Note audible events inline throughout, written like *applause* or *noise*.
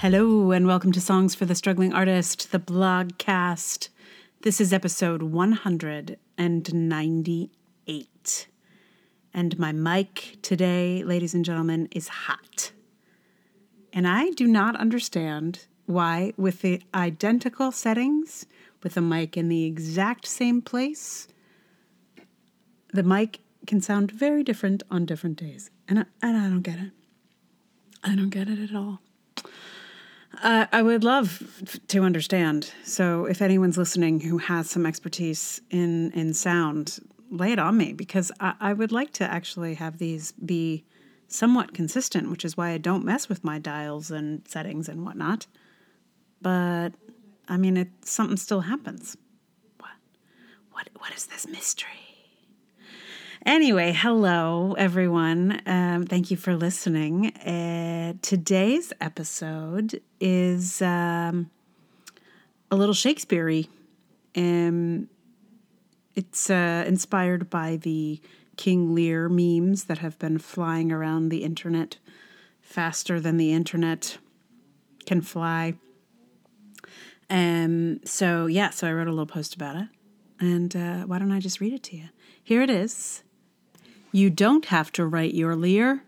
Hello, and welcome to Songs for the Struggling Artist, the blogcast. This is episode 198. And my mic today, ladies and gentlemen, is hot. And I do not understand why, with the identical settings, with the mic in the exact same place, the mic can sound very different on different days. And I, and I don't get it. I don't get it at all. Uh, I would love to understand. So, if anyone's listening who has some expertise in in sound, lay it on me because I, I would like to actually have these be somewhat consistent, which is why I don't mess with my dials and settings and whatnot. But I mean, it something still happens. What? What? What is this mystery? Anyway, hello everyone. Um, thank you for listening. Uh, today's episode is um, a little Shakespeare Um, it's uh, inspired by the King Lear memes that have been flying around the internet faster than the internet can fly. Um, so, yeah, so I wrote a little post about it. And uh, why don't I just read it to you? Here it is. You don't have to write your Lear,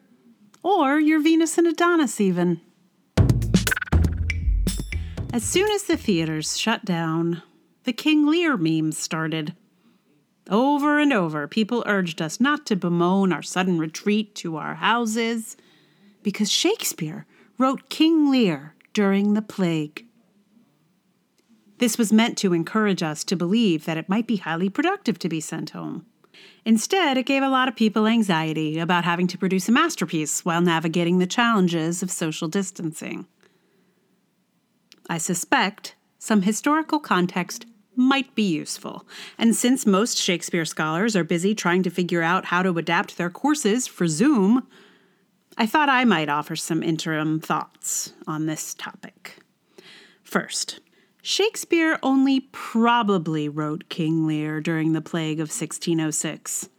or your Venus and Adonis, even. As soon as the theaters shut down, the King Lear memes started. Over and over, people urged us not to bemoan our sudden retreat to our houses, because Shakespeare wrote King Lear during the plague. This was meant to encourage us to believe that it might be highly productive to be sent home. Instead, it gave a lot of people anxiety about having to produce a masterpiece while navigating the challenges of social distancing. I suspect some historical context might be useful, and since most Shakespeare scholars are busy trying to figure out how to adapt their courses for Zoom, I thought I might offer some interim thoughts on this topic. First, Shakespeare only probably wrote King Lear during the plague of 1606.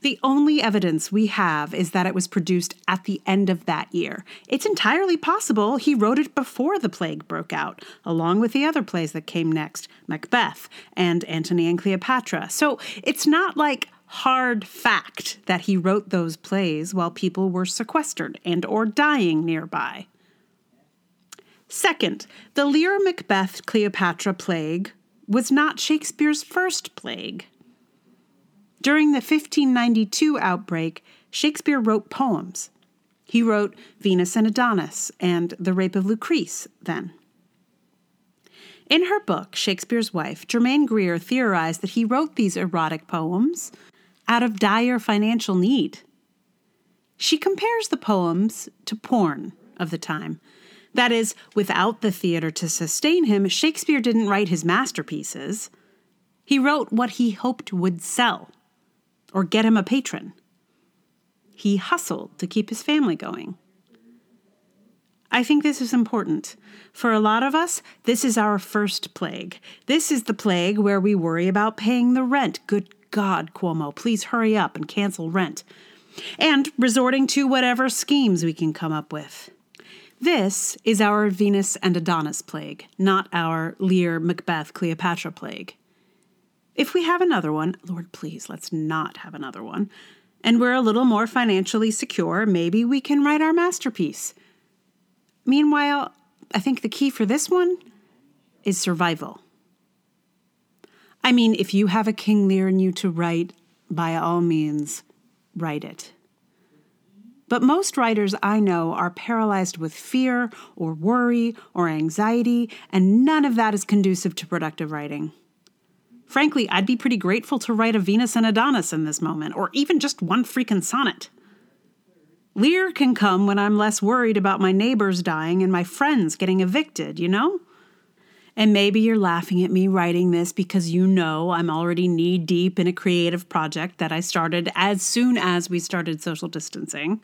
The only evidence we have is that it was produced at the end of that year. It's entirely possible he wrote it before the plague broke out, along with the other plays that came next Macbeth and Antony and Cleopatra. So it's not like hard fact that he wrote those plays while people were sequestered and or dying nearby. Second, the Lear Macbeth Cleopatra plague was not Shakespeare's first plague. During the 1592 outbreak, Shakespeare wrote poems. He wrote Venus and Adonis and The Rape of Lucrece then. In her book, Shakespeare's Wife, Germaine Greer theorized that he wrote these erotic poems out of dire financial need. She compares the poems to porn of the time, that is, without the theater to sustain him, Shakespeare didn't write his masterpieces. He wrote what he hoped would sell or get him a patron. He hustled to keep his family going. I think this is important. For a lot of us, this is our first plague. This is the plague where we worry about paying the rent. Good God, Cuomo, please hurry up and cancel rent. And resorting to whatever schemes we can come up with. This is our Venus and Adonis plague, not our Lear, Macbeth, Cleopatra plague. If we have another one, Lord, please, let's not have another one, and we're a little more financially secure, maybe we can write our masterpiece. Meanwhile, I think the key for this one is survival. I mean, if you have a King Lear in you to write, by all means, write it. But most writers I know are paralyzed with fear or worry or anxiety, and none of that is conducive to productive writing. Frankly, I'd be pretty grateful to write a Venus and Adonis in this moment, or even just one freaking sonnet. Lear can come when I'm less worried about my neighbors dying and my friends getting evicted, you know? And maybe you're laughing at me writing this because you know I'm already knee deep in a creative project that I started as soon as we started social distancing.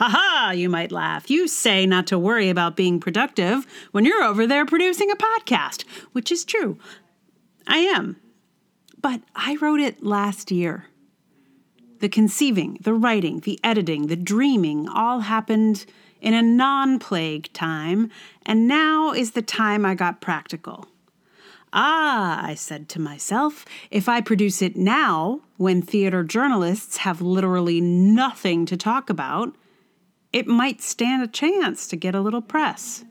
Ha ha, you might laugh. You say not to worry about being productive when you're over there producing a podcast, which is true. I am. But I wrote it last year. The conceiving, the writing, the editing, the dreaming all happened in a non plague time, and now is the time I got practical. Ah, I said to myself, if I produce it now, when theater journalists have literally nothing to talk about, it might stand a chance to get a little press.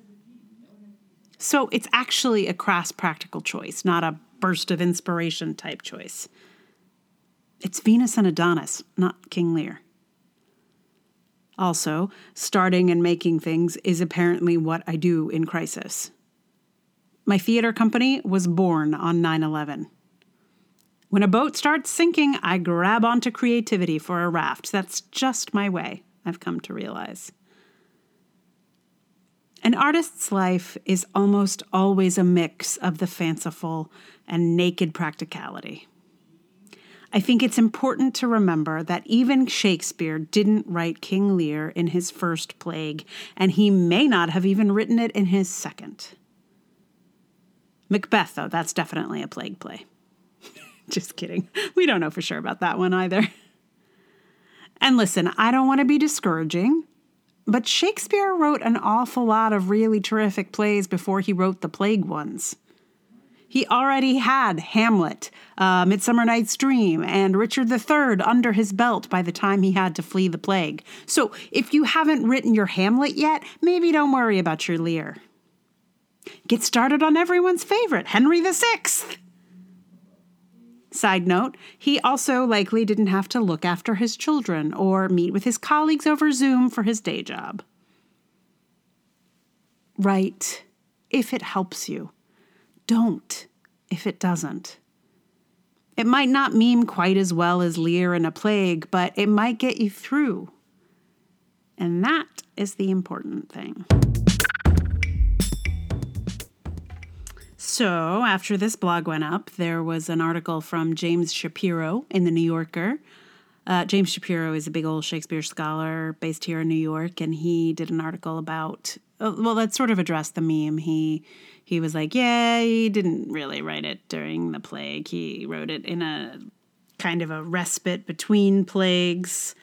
So it's actually a crass practical choice, not a burst of inspiration type choice. It's Venus and Adonis, not King Lear. Also, starting and making things is apparently what I do in crisis. My theater company was born on 9 11. When a boat starts sinking, I grab onto creativity for a raft. That's just my way, I've come to realize. An artist's life is almost always a mix of the fanciful and naked practicality. I think it's important to remember that even Shakespeare didn't write King Lear in his first plague, and he may not have even written it in his second. Macbeth, though, that's definitely a plague play. *laughs* Just kidding. We don't know for sure about that one either. And listen, I don't want to be discouraging, but Shakespeare wrote an awful lot of really terrific plays before he wrote the plague ones. He already had Hamlet, uh, Midsummer Night's Dream, and Richard III under his belt by the time he had to flee the plague. So if you haven't written your Hamlet yet, maybe don't worry about your Lear. Get started on everyone's favorite, Henry VI. Side note, he also likely didn't have to look after his children or meet with his colleagues over Zoom for his day job. Write if it helps you. Don't if it doesn't. It might not meme quite as well as Lear in a plague, but it might get you through. And that is the important thing. So, after this blog went up, there was an article from James Shapiro in the New Yorker. Uh, James Shapiro is a big old Shakespeare scholar based here in New York, and he did an article about. Uh, well, that sort of addressed the meme. He he was like, yeah, he didn't really write it during the plague. He wrote it in a kind of a respite between plagues.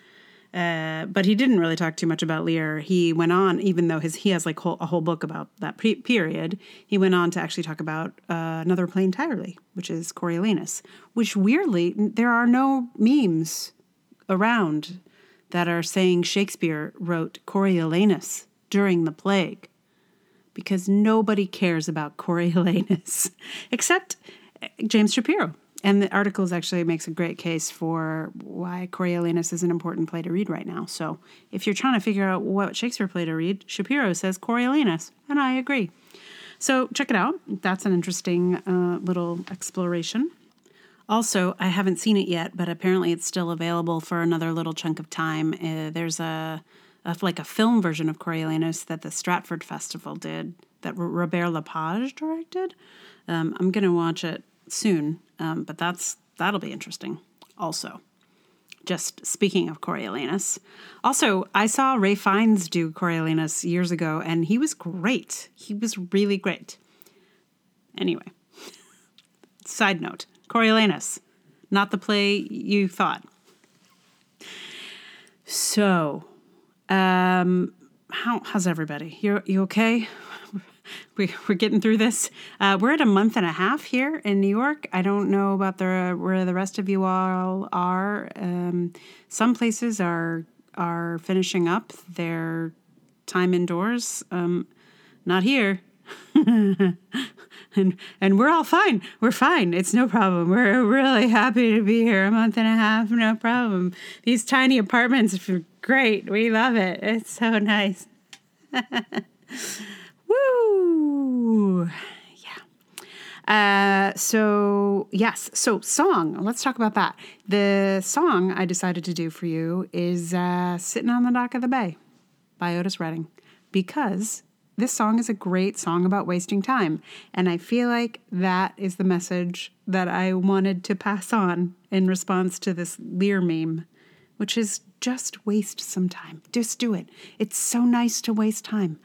Uh, but he didn't really talk too much about Lear. He went on, even though his he has like whole, a whole book about that pre- period. He went on to actually talk about uh, another play entirely, which is Coriolanus. Which weirdly, there are no memes around that are saying Shakespeare wrote Coriolanus during the plague, because nobody cares about Coriolanus *laughs* except James Shapiro. And the articles actually makes a great case for why Coriolanus is an important play to read right now. So if you're trying to figure out what Shakespeare play to read, Shapiro says Coriolanus, and I agree. So check it out. That's an interesting uh, little exploration. Also, I haven't seen it yet, but apparently it's still available for another little chunk of time. Uh, there's a, a, like a film version of Coriolanus that the Stratford Festival did that Robert Lepage directed. Um, I'm gonna watch it soon, um, but that's that'll be interesting. Also, just speaking of Coriolanus, also I saw Ralph Fiennes do Coriolanus years ago, and he was great. He was really great. Anyway, *laughs* side note: Coriolanus, not the play you thought. So, um, how how's everybody? You you okay? *laughs* *laughs* we, are getting through this. Uh, we're at a month and a half here in New York. I don't know about the where the rest of you all are. Um, some places are are finishing up their time indoors. Um, not here. *laughs* and and we're all fine. We're fine. It's no problem. We're really happy to be here. A month and a half, no problem. These tiny apartments are great. We love it. It's so nice. *laughs* Woo! Yeah. Uh, so, yes. So, song. Let's talk about that. The song I decided to do for you is uh, Sitting on the Dock of the Bay by Otis Redding because this song is a great song about wasting time. And I feel like that is the message that I wanted to pass on in response to this Lear meme, which is just waste some time. Just do it. It's so nice to waste time.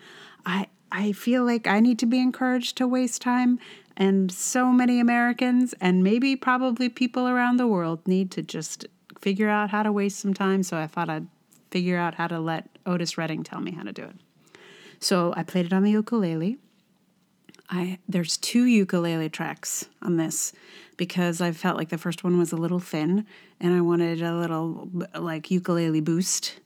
I I feel like I need to be encouraged to waste time, and so many Americans, and maybe probably people around the world, need to just figure out how to waste some time. So I thought I'd figure out how to let Otis Redding tell me how to do it. So I played it on the ukulele. I there's two ukulele tracks on this because I felt like the first one was a little thin and I wanted a little like ukulele boost.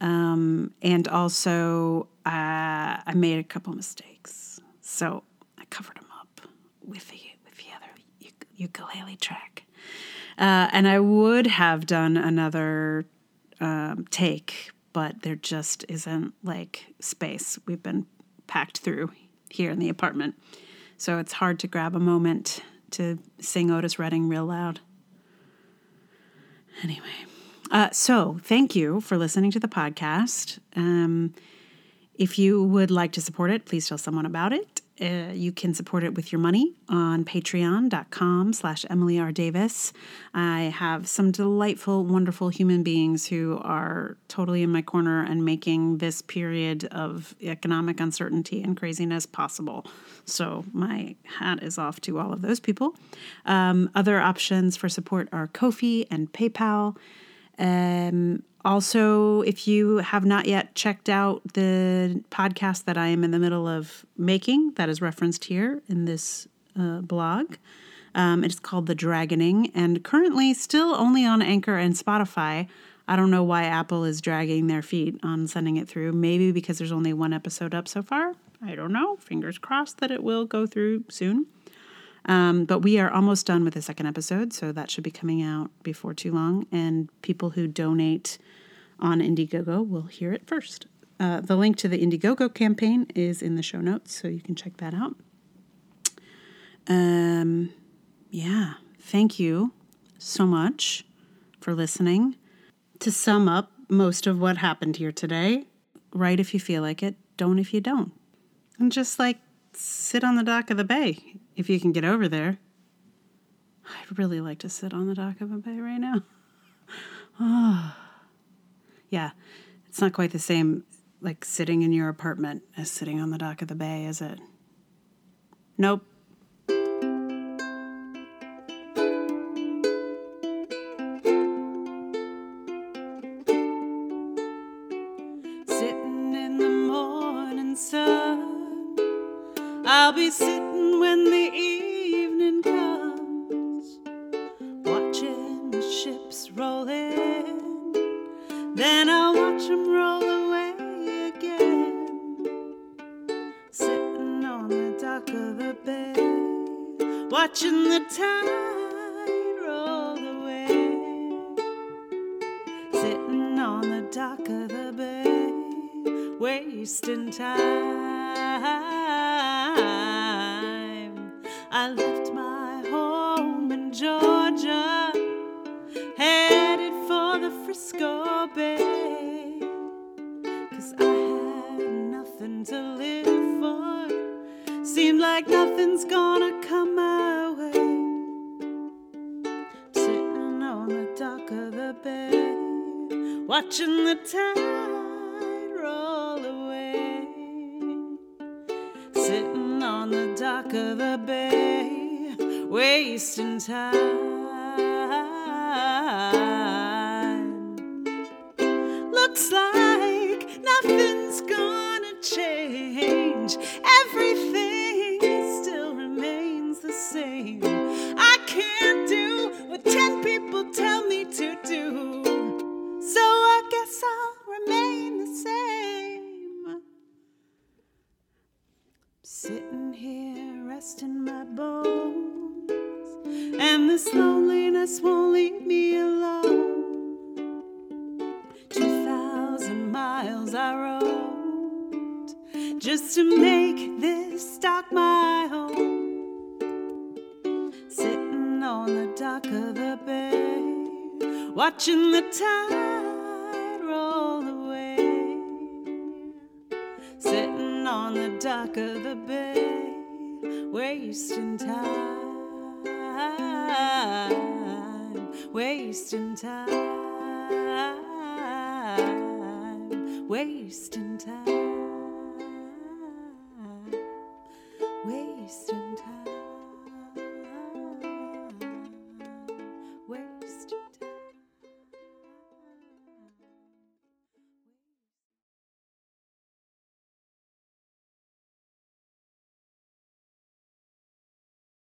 Um, and also uh, I made a couple mistakes, so I covered them up with the with the other ukulele track. Uh, and I would have done another um, take, but there just isn't like space. We've been packed through here in the apartment. So it's hard to grab a moment to sing Otis Redding real loud. Anyway, uh, so thank you for listening to the podcast. Um, if you would like to support it, please tell someone about it. Uh, you can support it with your money on patreon.com slash emily r. Davis. I have some delightful wonderful human beings who are totally in my corner and making this period of economic uncertainty and craziness possible. So my hat is off to all of those people. Um, other options for support are kofi and paypal um, also, if you have not yet checked out the podcast that I am in the middle of making, that is referenced here in this uh, blog, um, it's called The Dragoning and currently still only on Anchor and Spotify. I don't know why Apple is dragging their feet on sending it through. Maybe because there's only one episode up so far. I don't know. Fingers crossed that it will go through soon. Um, but we are almost done with the second episode, so that should be coming out before too long. And people who donate on Indiegogo will hear it first. Uh, the link to the Indiegogo campaign is in the show notes, so you can check that out. Um, yeah, thank you so much for listening. To sum up most of what happened here today, write if you feel like it, don't if you don't. And just like sit on the dock of the bay if you can get over there. I'd really like to sit on the dock of a bay right now. Oh. *sighs* Yeah, it's not quite the same like sitting in your apartment as sitting on the dock of the bay, is it? Nope. Watching the tide roll away. Sitting on the dock of the bay, wasting time. I watching the tide roll away. Sitting on the dock of the bay, wasting time. Me alone. Two thousand miles I rode just to make this dock my home. Sitting on the dock of the bay, watching the tide roll away sitting on the dock of the bay, wasting time, wasting time, wasting time,